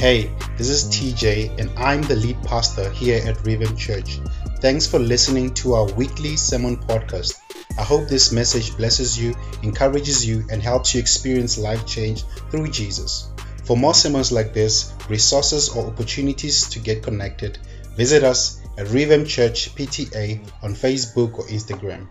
Hey, this is TJ, and I'm the lead pastor here at Revamp Church. Thanks for listening to our weekly sermon podcast. I hope this message blesses you, encourages you, and helps you experience life change through Jesus. For more sermons like this, resources, or opportunities to get connected, visit us at Revamp Church PTA on Facebook or Instagram.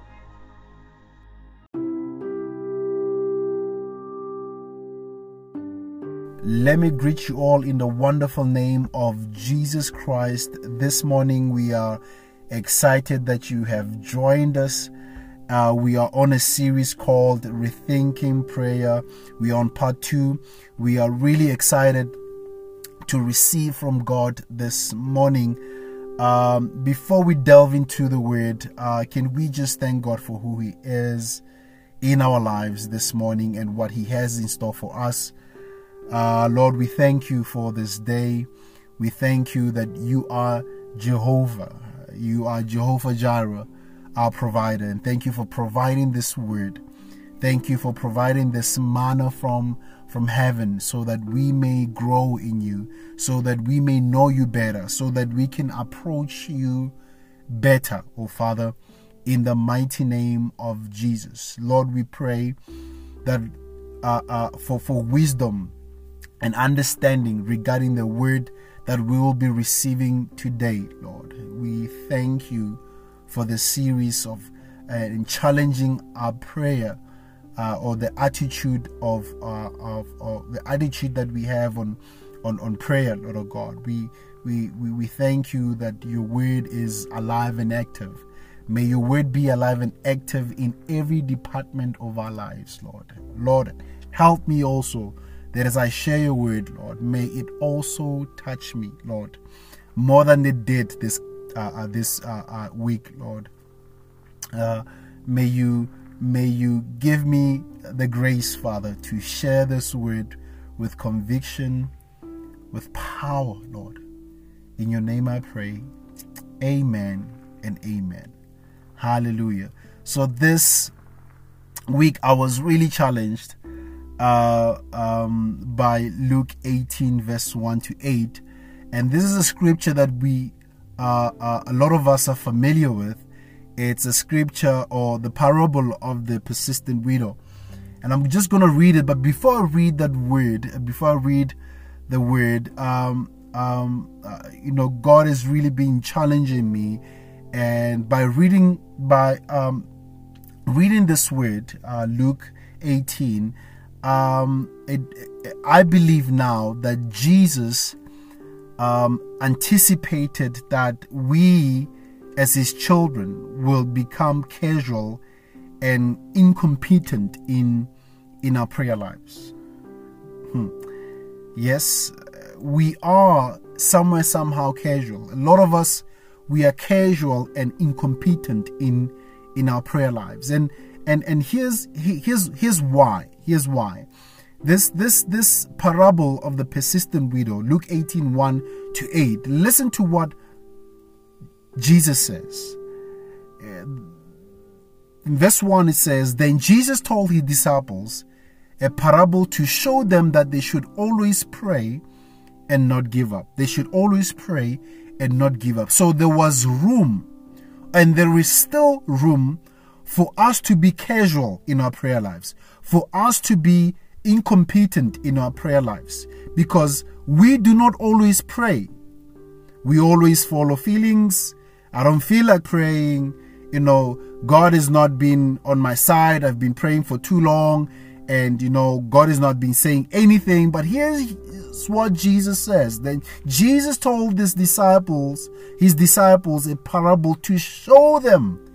Let me greet you all in the wonderful name of Jesus Christ. This morning we are excited that you have joined us. Uh, we are on a series called Rethinking Prayer. We are on part two. We are really excited to receive from God this morning. Um, before we delve into the word, uh, can we just thank God for who He is in our lives this morning and what He has in store for us? Uh, Lord, we thank you for this day. We thank you that you are Jehovah. You are Jehovah Jireh, our provider. And thank you for providing this word. Thank you for providing this manna from, from heaven so that we may grow in you, so that we may know you better, so that we can approach you better, oh Father, in the mighty name of Jesus. Lord, we pray that uh, uh, for, for wisdom and understanding regarding the word that we will be receiving today, Lord. We thank you for the series of uh, challenging our prayer uh, or the attitude of, uh, of, of the attitude that we have on on, on prayer, Lord of God. We, we we we thank you that your word is alive and active. May your word be alive and active in every department of our lives, Lord. Lord, help me also that as I share your word, Lord, may it also touch me, Lord, more than it did this uh, uh, this uh, uh week, Lord. Uh, may you may you give me the grace, Father, to share this word with conviction, with power, Lord. In your name I pray. Amen and amen. Hallelujah. So this week I was really challenged uh, um, by Luke 18, verse 1 to 8. And this is a scripture that we, uh, uh, a lot of us are familiar with. It's a scripture or the parable of the persistent widow. And I'm just going to read it. But before I read that word, before I read the word, um, um, uh, you know, God has really been challenging me. And by reading, by um, reading this word, uh, Luke 18, um, it, I believe now that Jesus um, anticipated that we, as his children, will become casual and incompetent in in our prayer lives. Hmm. Yes, we are somewhere somehow casual. A lot of us we are casual and incompetent in in our prayer lives. And and and here's here's here's why. Here's why. This this this parable of the persistent widow, Luke 18, 1 to 8. Listen to what Jesus says. Uh, in verse 1 it says, Then Jesus told his disciples a parable to show them that they should always pray and not give up. They should always pray and not give up. So there was room, and there is still room for us to be casual in our prayer lives, for us to be incompetent in our prayer lives, because we do not always pray. We always follow feelings. I don't feel like praying. You know, God has not been on my side. I've been praying for too long, and you know, God has not been saying anything. But here's what Jesus says. Then Jesus told his disciples, his disciples, a parable to show them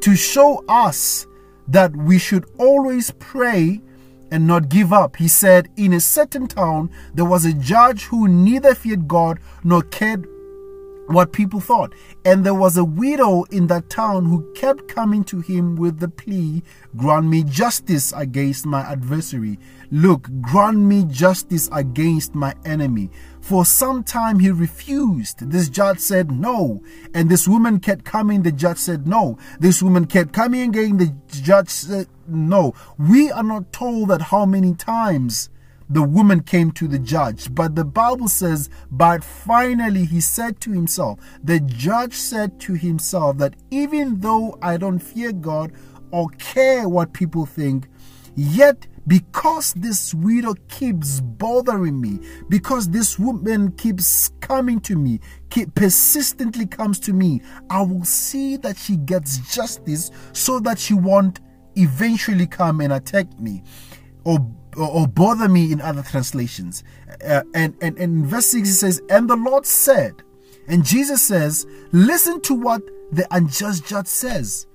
to show us that we should always pray and not give up. He said, In a certain town, there was a judge who neither feared God nor cared what people thought. And there was a widow in that town who kept coming to him with the plea, Grant me justice against my adversary. Look, grant me justice against my enemy. For some time he refused. This judge said no. And this woman kept coming. The judge said no. This woman kept coming again. The judge said no. We are not told that how many times the woman came to the judge. But the Bible says, but finally he said to himself, the judge said to himself that even though I don't fear God or care what people think, yet because this widow keeps bothering me, because this woman keeps coming to me, keep persistently comes to me, I will see that she gets justice so that she won't eventually come and attack me or or, bother me in other translations. Uh, and, and, and verse 6 it says, And the Lord said, and Jesus says, Listen to what the unjust judge says.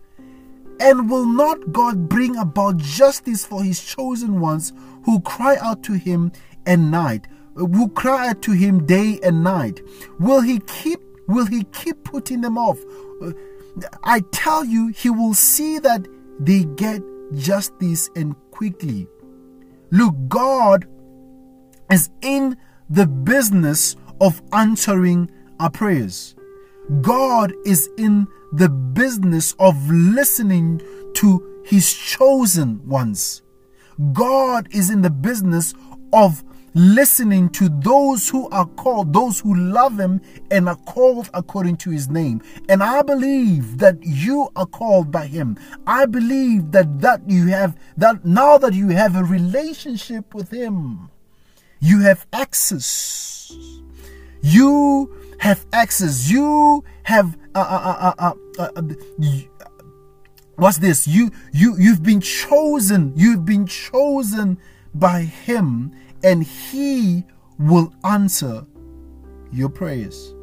And will not God bring about justice for his chosen ones who cry out to him at night, who cry out to him day and night? Will he keep will he keep putting them off? Uh, I tell you, he will see that they get justice and quickly. Look, God is in the business of answering our prayers. God is in the business of listening to his chosen ones. God is in the business of listening to those who are called, those who love him and are called according to his name. And I believe that you are called by him. I believe that that you have that now that you have a relationship with him, you have access. You have access. You have uh, uh, uh, what's this? You you you've been chosen. You've been chosen by Him, and He will answer your prayers.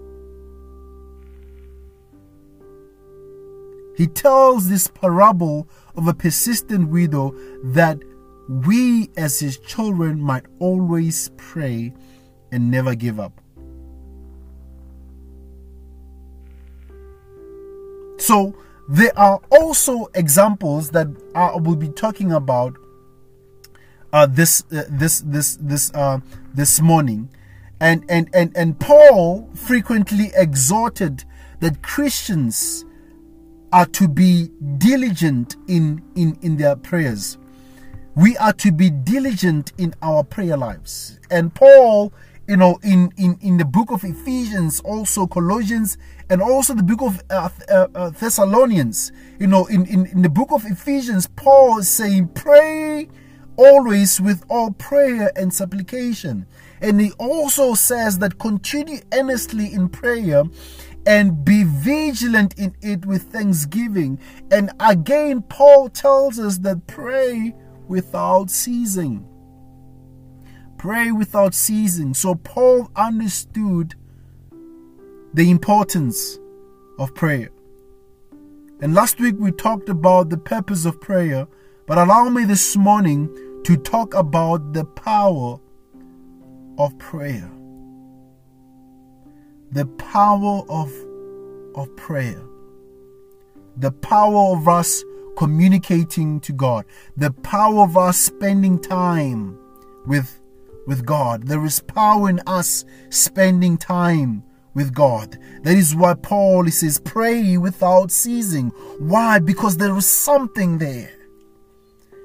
He tells this parable of a persistent widow that we as his children might always pray and never give up. So there are also examples that I will be talking about uh, this uh, this this this uh, this morning, and and and and Paul frequently exhorted that Christians are to be diligent in in in their prayers. We are to be diligent in our prayer lives, and Paul you know in in in the book of ephesians also colossians and also the book of uh, uh, uh, thessalonians. You know in, in in the book of ephesians paul is saying pray always with all prayer and supplication. And he also says that continue earnestly in prayer and be vigilant in it with thanksgiving. And again paul tells us that pray without ceasing. Pray without ceasing. So Paul understood the importance of prayer. And last week we talked about the purpose of prayer, but allow me this morning to talk about the power of prayer. The power of, of prayer. The power of us communicating to God. The power of us spending time with with God. There is power in us spending time with God. That is why Paul says, pray without ceasing. Why? Because there is something there.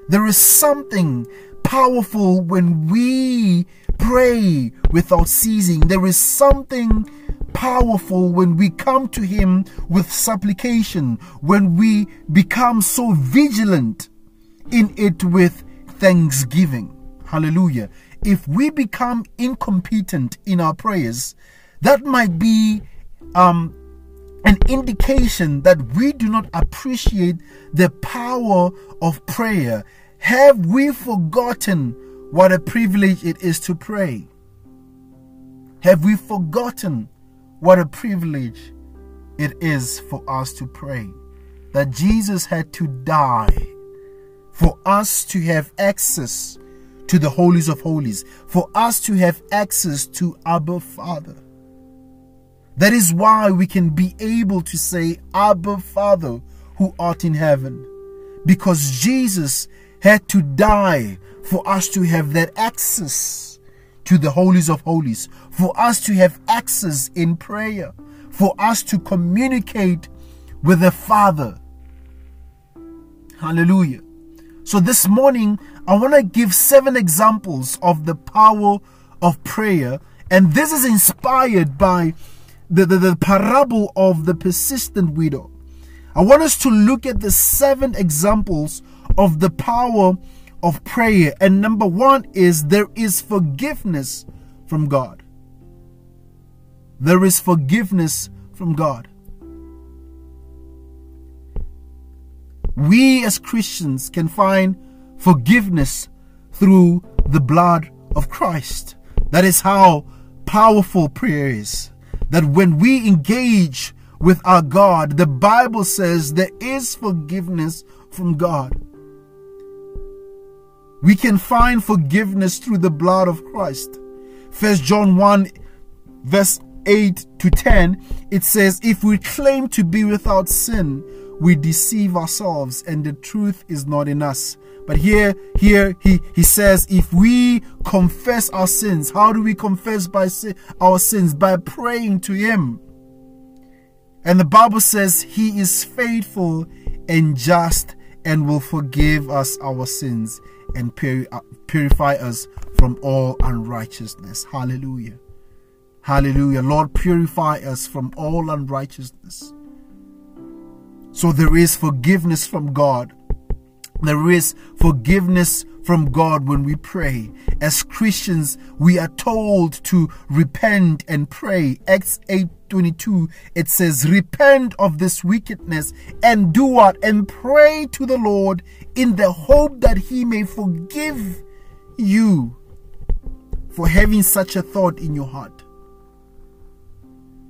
There is something powerful when we pray without ceasing. There is something powerful when we come to Him with supplication, when we become so vigilant in it with thanksgiving. Hallelujah if we become incompetent in our prayers, that might be um, an indication that we do not appreciate the power of prayer. Have we forgotten what a privilege it is to pray? Have we forgotten what a privilege it is for us to pray? That Jesus had to die for us to have access to the holies of holies, for us to have access to Abba Father. That is why we can be able to say, Abba Father, who art in heaven. Because Jesus had to die for us to have that access to the holies of holies, for us to have access in prayer, for us to communicate with the Father. Hallelujah. So this morning, I want to give seven examples of the power of prayer. And this is inspired by the, the, the parable of the persistent widow. I want us to look at the seven examples of the power of prayer. And number one is there is forgiveness from God. There is forgiveness from God. We as Christians can find forgiveness through the blood of Christ. That is how powerful prayer is. That when we engage with our God, the Bible says there is forgiveness from God. We can find forgiveness through the blood of Christ. First John 1 verse 8 to 10 it says if we claim to be without sin we deceive ourselves and the truth is not in us. But here here he he says if we confess our sins how do we confess by our sins by praying to him. And the Bible says he is faithful and just and will forgive us our sins and uh, purify us from all unrighteousness. Hallelujah. Hallelujah. Lord, purify us from all unrighteousness. So there is forgiveness from God. There is forgiveness from God when we pray. As Christians, we are told to repent and pray. Acts 8 22, it says, Repent of this wickedness and do what? And pray to the Lord in the hope that He may forgive you for having such a thought in your heart.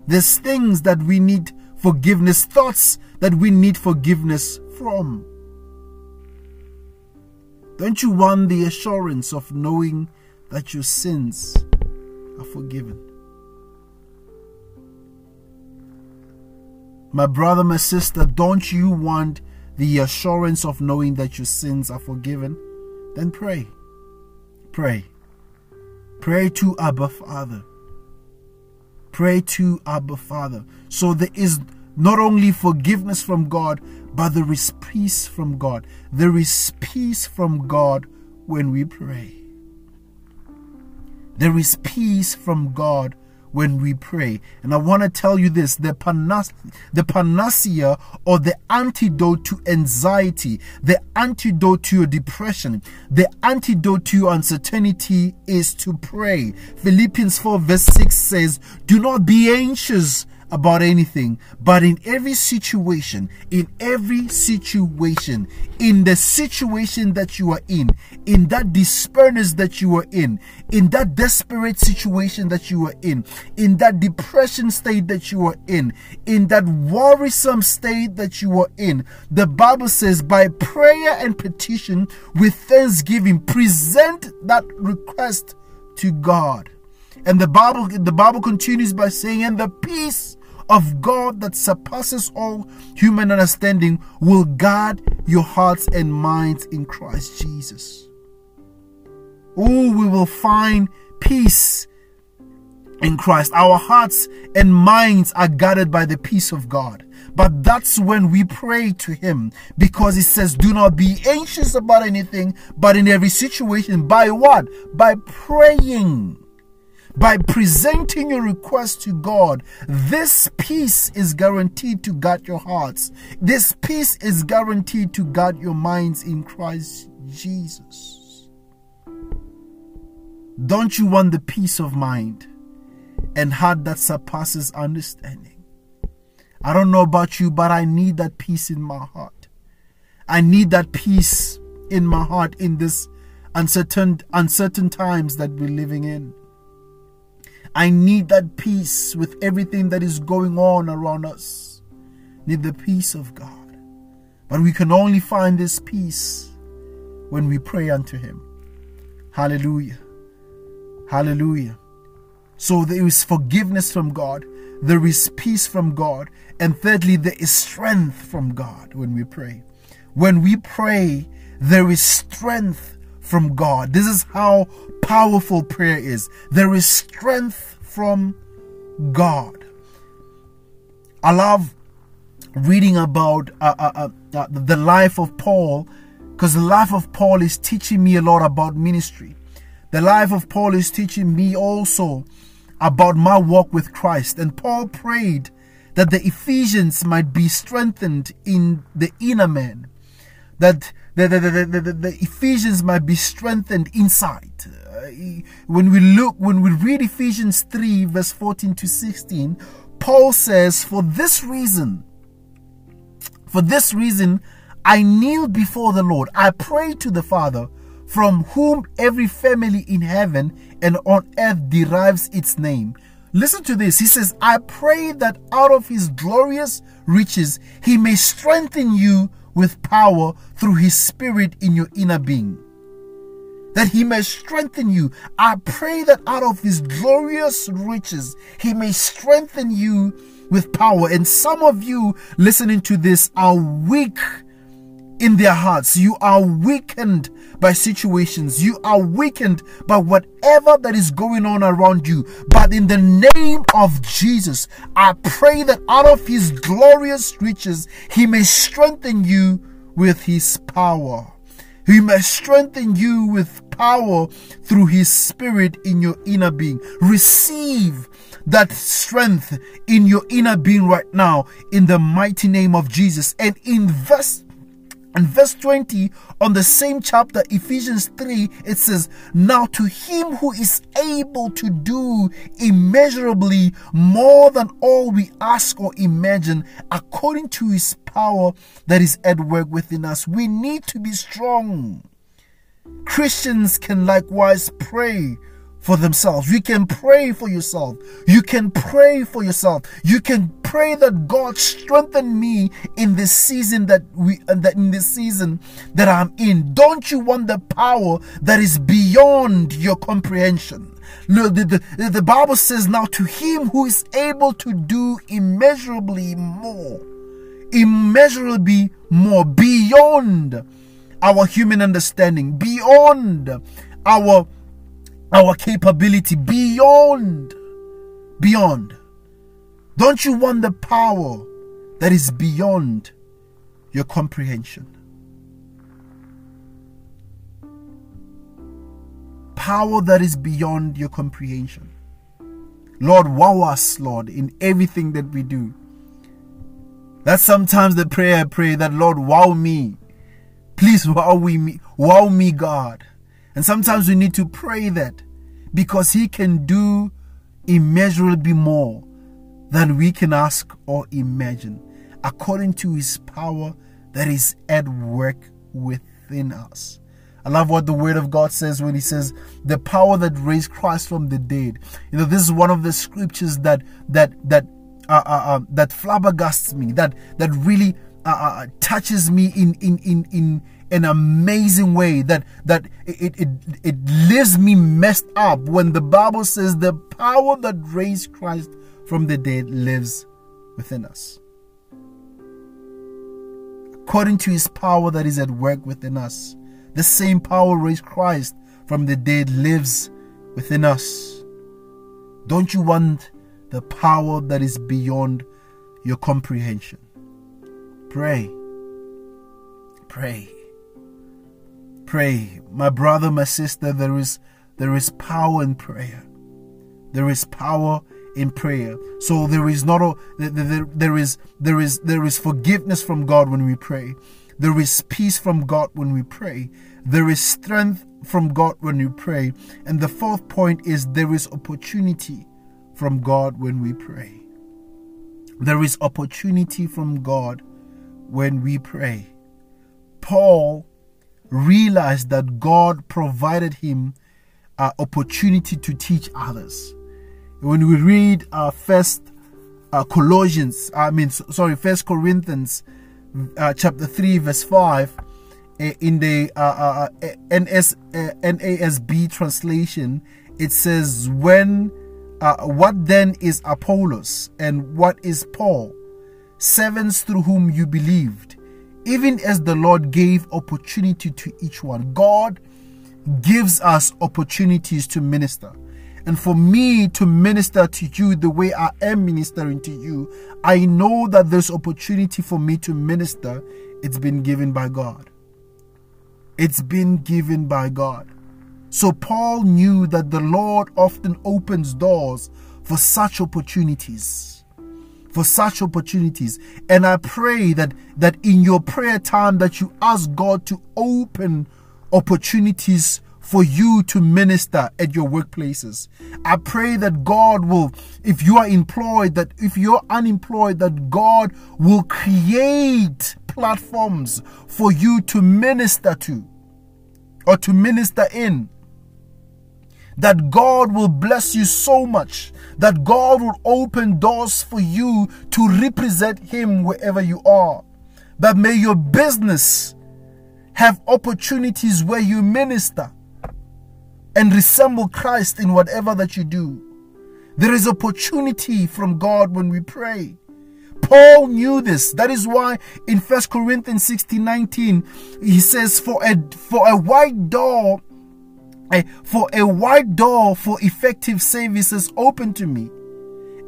There's things that we need forgiveness, thoughts that we need forgiveness from. Don't you want the assurance of knowing that your sins are forgiven? My brother, my sister, don't you want the assurance of knowing that your sins are forgiven? Then pray. Pray. Pray to Abba Father. Pray to Abba Father. So there is not only forgiveness from God, but there is peace from God. There is peace from God when we pray. There is peace from God when we pray. And I want to tell you this the, the panacea or the antidote to anxiety, the antidote to your depression, the antidote to your uncertainty is to pray. Philippians 4 verse 6 says, Do not be anxious about anything, but in every situation, in every situation, in the situation that you are in, in that despairiness that you are in, in that desperate situation that you are in, in that depression state that you are in, in that worrisome state that you are in, the Bible says, by prayer and petition with thanksgiving, present that request to God. And the Bible the Bible continues by saying, and the peace of God that surpasses all human understanding will guard your hearts and minds in Christ Jesus. Oh, we will find peace in Christ. Our hearts and minds are guarded by the peace of God. But that's when we pray to Him because He says, Do not be anxious about anything, but in every situation, by what? By praying by presenting your request to God, this peace is guaranteed to guard your hearts. This peace is guaranteed to guard your minds in Christ Jesus. Don't you want the peace of mind and heart that surpasses understanding? I don't know about you, but I need that peace in my heart. I need that peace in my heart in this uncertain uncertain times that we're living in. I need that peace with everything that is going on around us. Need the peace of God. But we can only find this peace when we pray unto Him. Hallelujah. Hallelujah. So there is forgiveness from God, there is peace from God, and thirdly, there is strength from God when we pray. When we pray, there is strength from God. This is how powerful prayer is. There is strength from God. I love reading about uh, uh, uh, uh the life of Paul Because the life of Paul is teaching me a lot about ministry. The life of Paul is teaching me also about my walk with Christ. And Paul prayed that the Ephesians might be strengthened in the inner man, that the, the, the, the, the Ephesians might be strengthened inside. Uh, when we look, when we read Ephesians 3, verse 14 to 16, Paul says, For this reason, for this reason, I kneel before the Lord. I pray to the Father, from whom every family in heaven and on earth derives its name. Listen to this. He says, I pray that out of his glorious riches he may strengthen you with power through his spirit in your inner being. That he may strengthen you. I pray that out of his glorious riches he may strengthen you with power. And some of you listening to this are weak in their hearts. You are weakened by situations. You are weakened by whatever that is going on around you. But in the name of Jesus, I pray that out of his glorious riches, he may strengthen you with his power. He may strengthen you with power through his spirit in your inner being. Receive that strength in your inner being right now in the mighty name of Jesus and invest and verse 20 on the same chapter, Ephesians 3, it says, Now to him who is able to do immeasurably more than all we ask or imagine, according to his power that is at work within us. We need to be strong. Christians can likewise pray for themselves. You can pray for yourself. You can pray for yourself. You can pray that God strengthen me in this season that we uh, that in this season that I'm in. Don't you want the power that is beyond your comprehension? The, the, the Bible says now to him who is able to do immeasurably more, immeasurably more beyond our human understanding, beyond our our capability beyond beyond. Don't you want the power that is beyond your comprehension? Power that is beyond your comprehension. Lord wow us lord in everything that we do. That's sometimes the prayer i pray that lord wow me. Please wow me wow me god and sometimes we need to pray that because He can do immeasurably more than we can ask or imagine, according to His power that is at work within us. I love what the Word of God says when He says, "The power that raised Christ from the dead." You know, this is one of the scriptures that that that uh, uh, uh, that flabbergasts me, that that really uh, uh, touches me in in in in an amazing way that that it, it it leaves me messed up when the bible says the power that raised christ from the dead lives within us. According to his power that is at work within us the same power raised christ from the dead lives within us. Don't you want the power that is beyond your comprehension? Pray. Pray Pray, my brother, my sister, there is there is power in prayer. There is power in prayer. So there is not a there, there is there is there is forgiveness from God when we pray. There is peace from God when we pray. There is strength from God when we pray. And the fourth point is there is opportunity from God when we pray. There is opportunity from God when we pray. Paul realized that God provided him an opportunity to teach others. When we read uh, First uh, Colossians, I mean, sorry, First Corinthians, uh, chapter three, verse five, in the uh, uh, uh NS, NASB translation, it says, "When what then is Apollos, and what is Paul? Servants through whom you believed." Even as the Lord gave opportunity to each one. God gives us opportunities to minister. And for me to minister to you the way I am ministering to you, I know that there's opportunity for me to minister. It's been given by God. It's been given by God. So Paul knew that the Lord often opens doors for such opportunities. For such opportunities. And I pray that that in your prayer time that you ask God to open opportunities for you to minister at your workplaces. I pray that God will, if you are employed, that if you're unemployed, that God will create platforms for you to minister to or to minister in. That God will bless you so much that God will open doors for you to represent Him wherever you are. That may your business have opportunities where you minister and resemble Christ in whatever that you do. There is opportunity from God when we pray. Paul knew this. That is why in 1 Corinthians 16 19, he says, For a for a wide door, for a wide door for effective services open to me,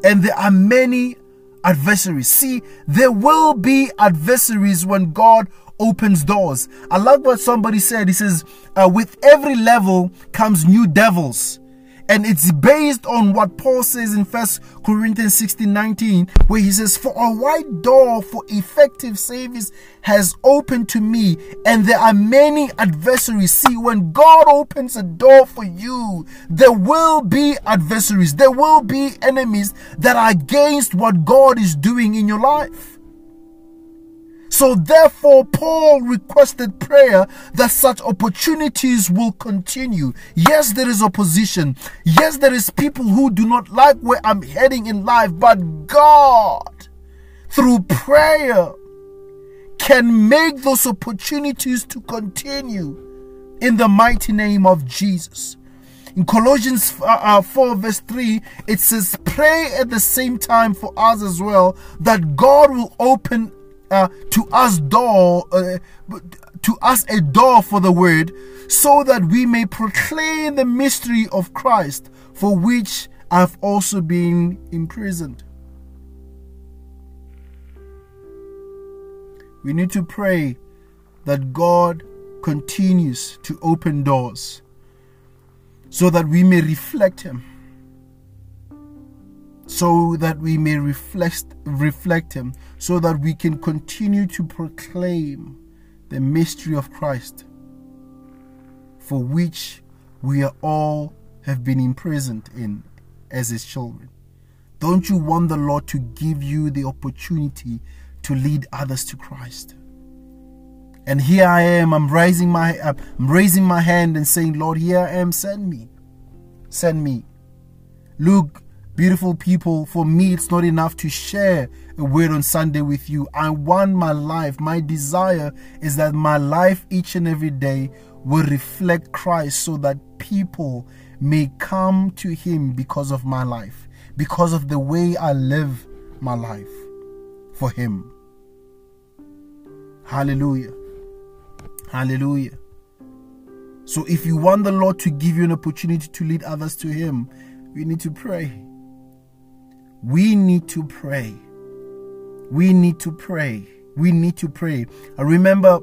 and there are many adversaries. See, there will be adversaries when God opens doors. I like what somebody said. He says, uh, with every level comes new devils. And it's based on what Paul says in First Corinthians 16 19, where he says, For a wide door for effective service has opened to me, and there are many adversaries. See, when God opens a door for you, there will be adversaries, there will be enemies that are against what God is doing in your life. So therefore, Paul requested prayer that such opportunities will continue. Yes, there is opposition. Yes, there is people who do not like where I'm heading in life, but God, through prayer, can make those opportunities to continue in the mighty name of Jesus. In Colossians uh, uh 4, verse 3, it says, Pray at the same time for us as well, that God will open uh, to us door uh, to us a door for the word so that we may proclaim the mystery of Christ for which I've also been imprisoned. We need to pray that God continues to open doors so that we may reflect Him so that we may reflect reflect him so that we can continue to proclaim the mystery of Christ for which we all have been imprisoned in as his children. Don't you want the Lord to give you the opportunity to lead others to Christ? And here I am I'm raising my I'm raising my hand and saying Lord here I am send me send me. Luke Beautiful people, for me, it's not enough to share a word on Sunday with you. I want my life, my desire is that my life each and every day will reflect Christ so that people may come to Him because of my life, because of the way I live my life for Him. Hallelujah. Hallelujah. So, if you want the Lord to give you an opportunity to lead others to Him, you need to pray. We need to pray. We need to pray. We need to pray. I remember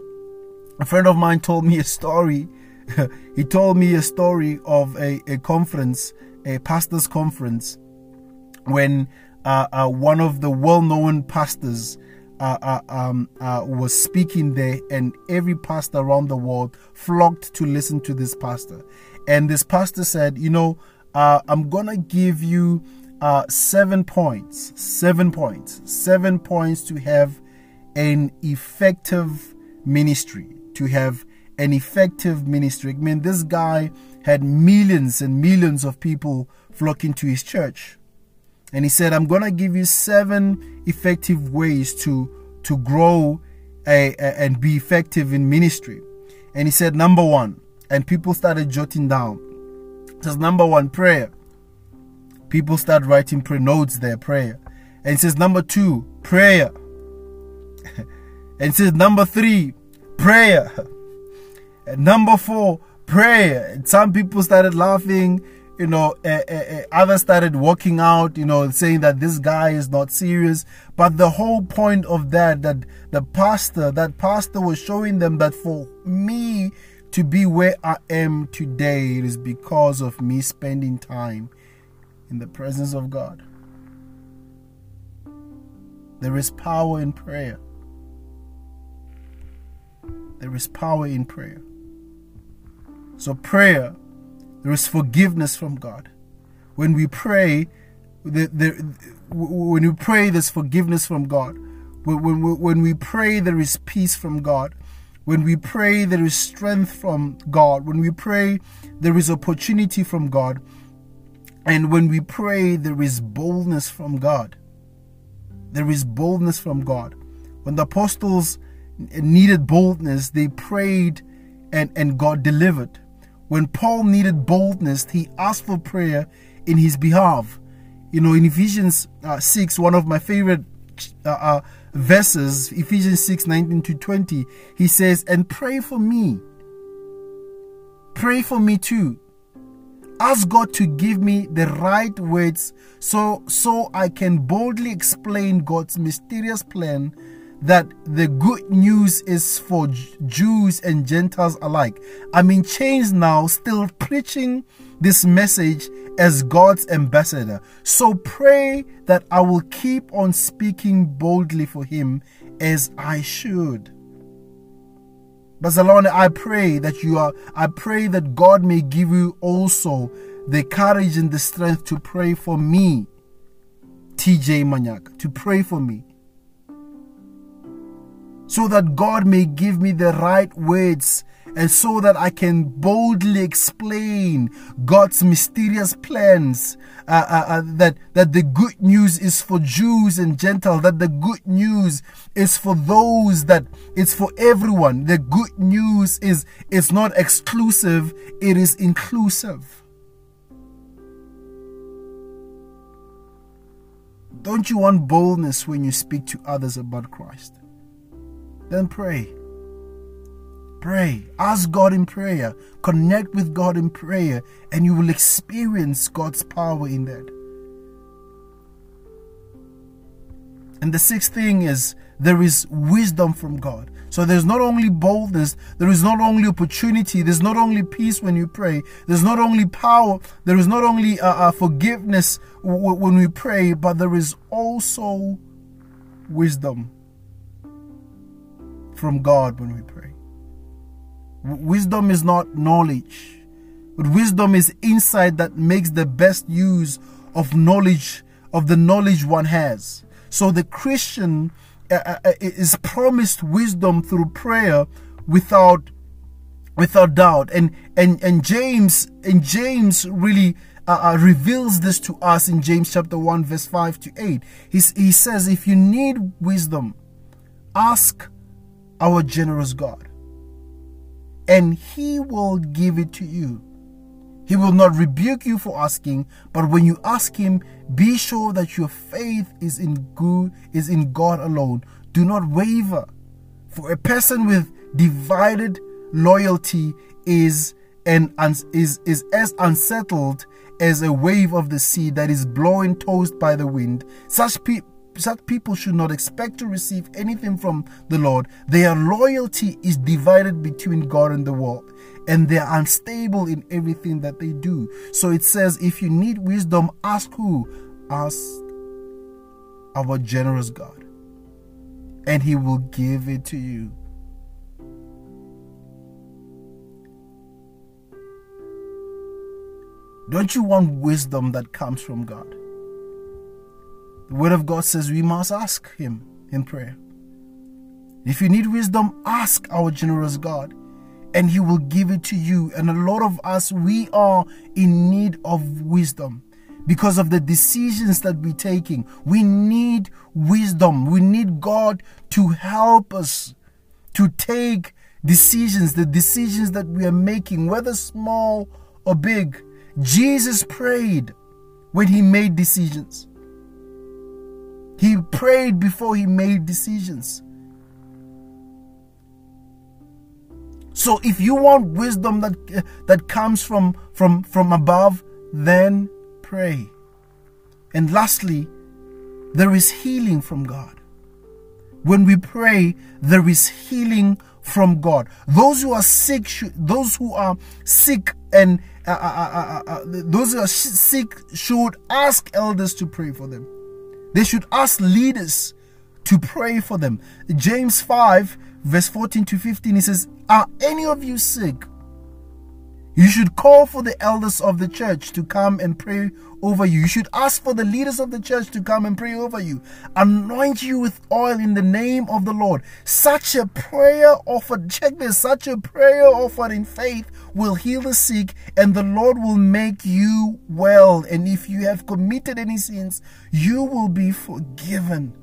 a friend of mine told me a story. he told me a story of a, a conference, a pastor's conference, when uh, uh, one of the well known pastors uh, uh um, uh, was speaking there, and every pastor around the world flocked to listen to this pastor. And this pastor said, You know, uh, I'm going to give you uh, seven points, seven points, seven points to have an effective ministry, to have an effective ministry. I mean, this guy had millions and millions of people flocking to his church. And he said, I'm going to give you seven effective ways to, to grow a, a, and be effective in ministry. And he said, number one, and people started jotting down. It says, number one, prayer people start writing prayer notes there, prayer. And it says number two, prayer. and it says number three, prayer. And number four, prayer. And some people started laughing, you know, uh, uh, uh, others started walking out, you know, saying that this guy is not serious. But the whole point of that, that the pastor, that pastor was showing them that for me to be where I am today, it is because of me spending time in the presence of God. There is power in prayer. There is power in prayer. So, prayer, there is forgiveness from God. When we pray, the, the, when we pray, there's forgiveness from God. When, when, when we pray, there is peace from God. When we pray, there is strength from God. When we pray, there is opportunity from God. And when we pray, there is boldness from God. There is boldness from God. When the apostles needed boldness, they prayed and, and God delivered. When Paul needed boldness, he asked for prayer in his behalf. You know, in Ephesians uh, 6, one of my favorite uh, uh, verses, Ephesians 6 19 to 20, he says, And pray for me. Pray for me too Ask God to give me the right words so so I can boldly explain God's mysterious plan that the good news is for Jews and Gentiles alike. I'm in chains now, still preaching this message as God's ambassador. So pray that I will keep on speaking boldly for Him as I should. Barcelona, I pray that you are, I pray that God may give you also the courage and the strength to pray for me, TJ Manyak, to pray for me. So that God may give me the right words and so that I can boldly explain God's mysterious plans. Uh, uh, uh, that that the good news is for Jews and Gentiles. That the good news is for those that it's for everyone. The good news is is not exclusive; it is inclusive. Don't you want boldness when you speak to others about Christ? Then pray. Pray. Ask God in prayer. Connect with God in prayer, and you will experience God's power in that. And the sixth thing is there is wisdom from God. So there's not only boldness, there is not only opportunity, there's not only peace when you pray, there's not only power, there is not only uh, uh, forgiveness w- when we pray, but there is also wisdom from God when we pray. Wisdom is not knowledge, but wisdom is insight that makes the best use of knowledge, of the knowledge one has. So the Christian uh, uh, uh is promised wisdom through prayer without without doubt. And and and James and James really uh, uh, reveals this to us in James chapter 1 verse 5 to 8 He's, he says if you need wisdom ask our generous God and he will give it to you. He will not rebuke you for asking, but when you ask him, be sure that your faith is in good is in God alone. Do not waver. For a person with divided loyalty is is is as unsettled as a wave of the sea that is blown tossed by the wind. Such people such people should not expect to receive anything from the Lord. Their loyalty is divided between God and the world, and they are unstable in everything that they do. So it says, if you need wisdom, ask who? Ask our generous God, and He will give it to you. Don't you want wisdom that comes from God? The Word of God says we must ask Him in prayer. If you need wisdom, ask our generous God, and He will give it to you. And a lot of us, we are in need of wisdom because of the decisions that we're taking. We need wisdom. We need God to help us to take decisions, the decisions that we are making, whether small or big. Jesus prayed when he made decisions. He prayed before he made decisions. So if you want wisdom that that comes from from from above, then pray. And lastly, there is healing from God. when we pray, there is healing from God. Those who are sick, those who are sick and uh, uh, uh, those who are sick should ask elders to pray for them. They should ask leaders to pray for them. James 5, verse 14 to 15, he says, Are any of you sick? You should call for the elders of the church to come and pray over you. You should ask for the leaders of the church to come and pray over you. Anoint you with oil in the name of the Lord. Such a prayer offered, check this, such a prayer offered in faith will heal the sick and the Lord will make you well. And if you have committed any sins, you will be forgiven.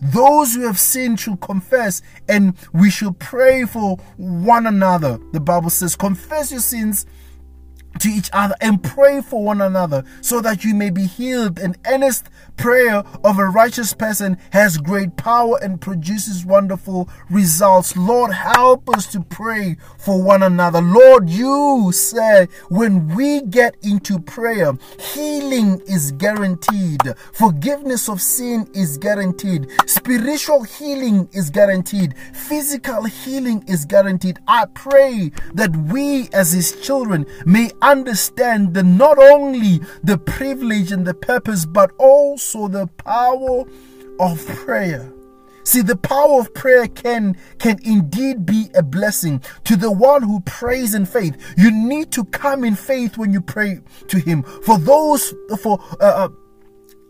Those who have sinned should confess and we should pray for one another. The Bible says, confess your sins to each other and pray for one another so that you may be healed. An earnest prayer of a righteous person has great power and produces wonderful results. Lord, help us to pray for one another. Lord, you say when we get into prayer, healing is guaranteed, forgiveness of sin is guaranteed, spiritual healing is guaranteed, physical healing is guaranteed. I pray that we as his children may understand the not only the privilege and the purpose, but also the power of prayer. See, the power of prayer can can indeed be a blessing to the one who prays in faith. You need to come in faith when you pray to Him. For those, for uh,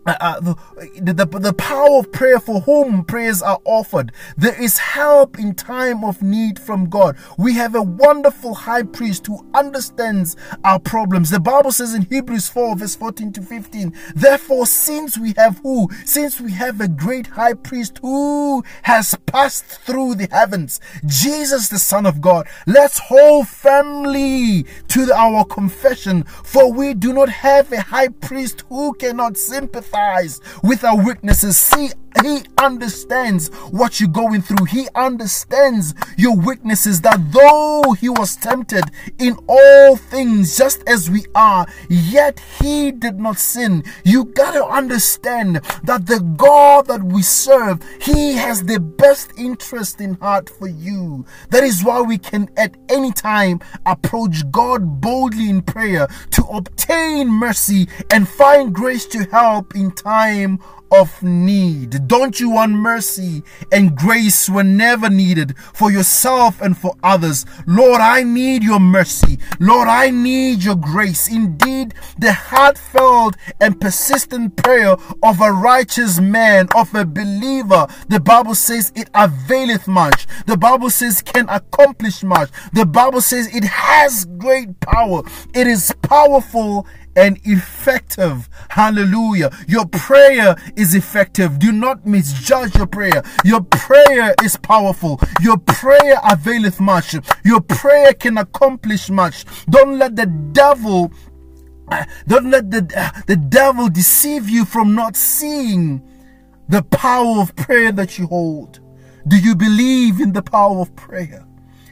uh uh, the, the, the power of prayer for whom prayers are offered. There is help in time of need from God. We have a wonderful high priest who understands our problems. The Bible says in Hebrews 4, verse 14 to 15, Therefore, since we have who? Since we have a great high priest who has passed through the heavens, Jesus, the Son of God, let's hold firmly to our confession, for we do not have a high priest who cannot sympathize sympathize with our weaknesses. See, he understands what you're going through. He understands your weaknesses. That though he was tempted in all things, just as we are, yet he did not sin. You gotta understand that the God that we serve, he has the best interest in heart for you. That is why we can at any time approach God boldly in prayer to obtain mercy and find grace to help in time of need. Don't you want mercy and grace whenever needed for yourself and for others? Lord, I need your mercy. Lord, I need your grace. Indeed, the heartfelt and persistent prayer of a righteous man, of a believer, the Bible says it availeth much. The Bible says can accomplish much. The Bible says it has great power. It is powerful and effective. Hallelujah. Your prayer is effective. Do not misjudge your prayer. Your prayer is powerful. Your prayer availeth much. Your prayer can accomplish much. Don't let the devil don't let the, the devil deceive you from not seeing the power of prayer that you hold. Do you believe in the power of prayer?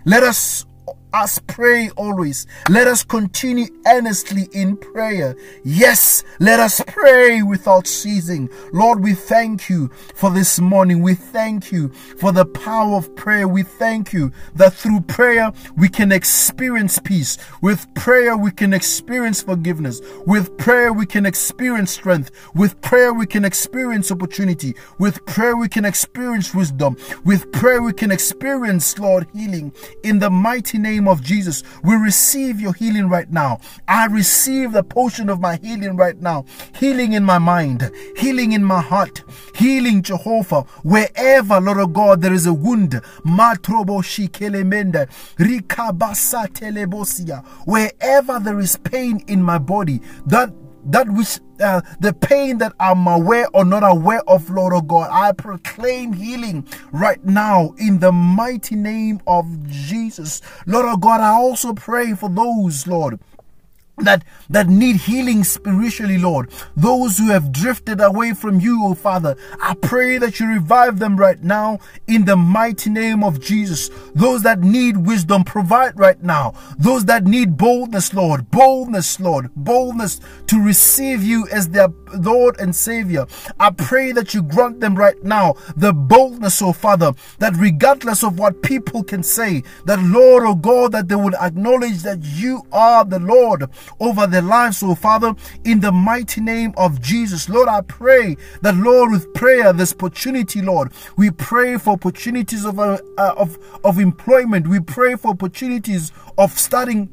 Let us us pray always. Let us continue earnestly in prayer. Yes, let us pray without ceasing. Lord, we thank you for this morning. We thank you for the power of prayer. We thank you that through prayer we can experience peace. With prayer we can experience forgiveness. With prayer we can experience strength. With prayer we can experience opportunity. With prayer we can experience wisdom. With prayer we can experience, Lord, healing. In the mighty name of Jesus, we receive your healing right now. I receive the portion of my healing right now. Healing in my mind, healing in my heart, healing Jehovah. Wherever, Lord of God, there is a wound, wherever there is pain in my body, that that which uh, the pain that I'm aware or not aware of, Lord of God, I proclaim healing right now in the mighty name of Jesus. Lord of God, I also pray for those, Lord, that that need healing spiritually lord. Those who have drifted away from you oh father i pray that you revive them right now in the mighty name of jesus. Those that need wisdom provide right now. Those that need boldness lord boldness lord boldness to receive you as their lord and savior. I pray that you grant them right now the boldness oh father that regardless of what people can say that lord oh god that they would acknowledge that you are the lord over their lives, oh Father, in the mighty name of Jesus. Lord, I pray that, Lord, with prayer, this opportunity, Lord, we pray for opportunities of, uh, of, of employment. We pray for opportunities of starting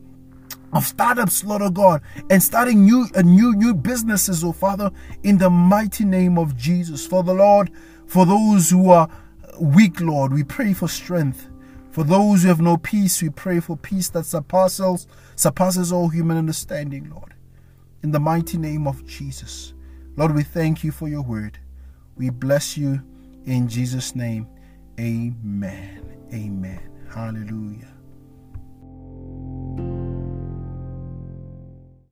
of startups, Lord of God, and starting new uh, new new businesses, oh Father, in the mighty name of Jesus. For the Lord, for those who are weak, Lord, we pray for strength. For those who have no peace, we pray for peace that surpasses, surpasses all human understanding, Lord. In the mighty name of Jesus. Lord, we thank you for your word. We bless you in Jesus' name. Amen. Amen. Hallelujah.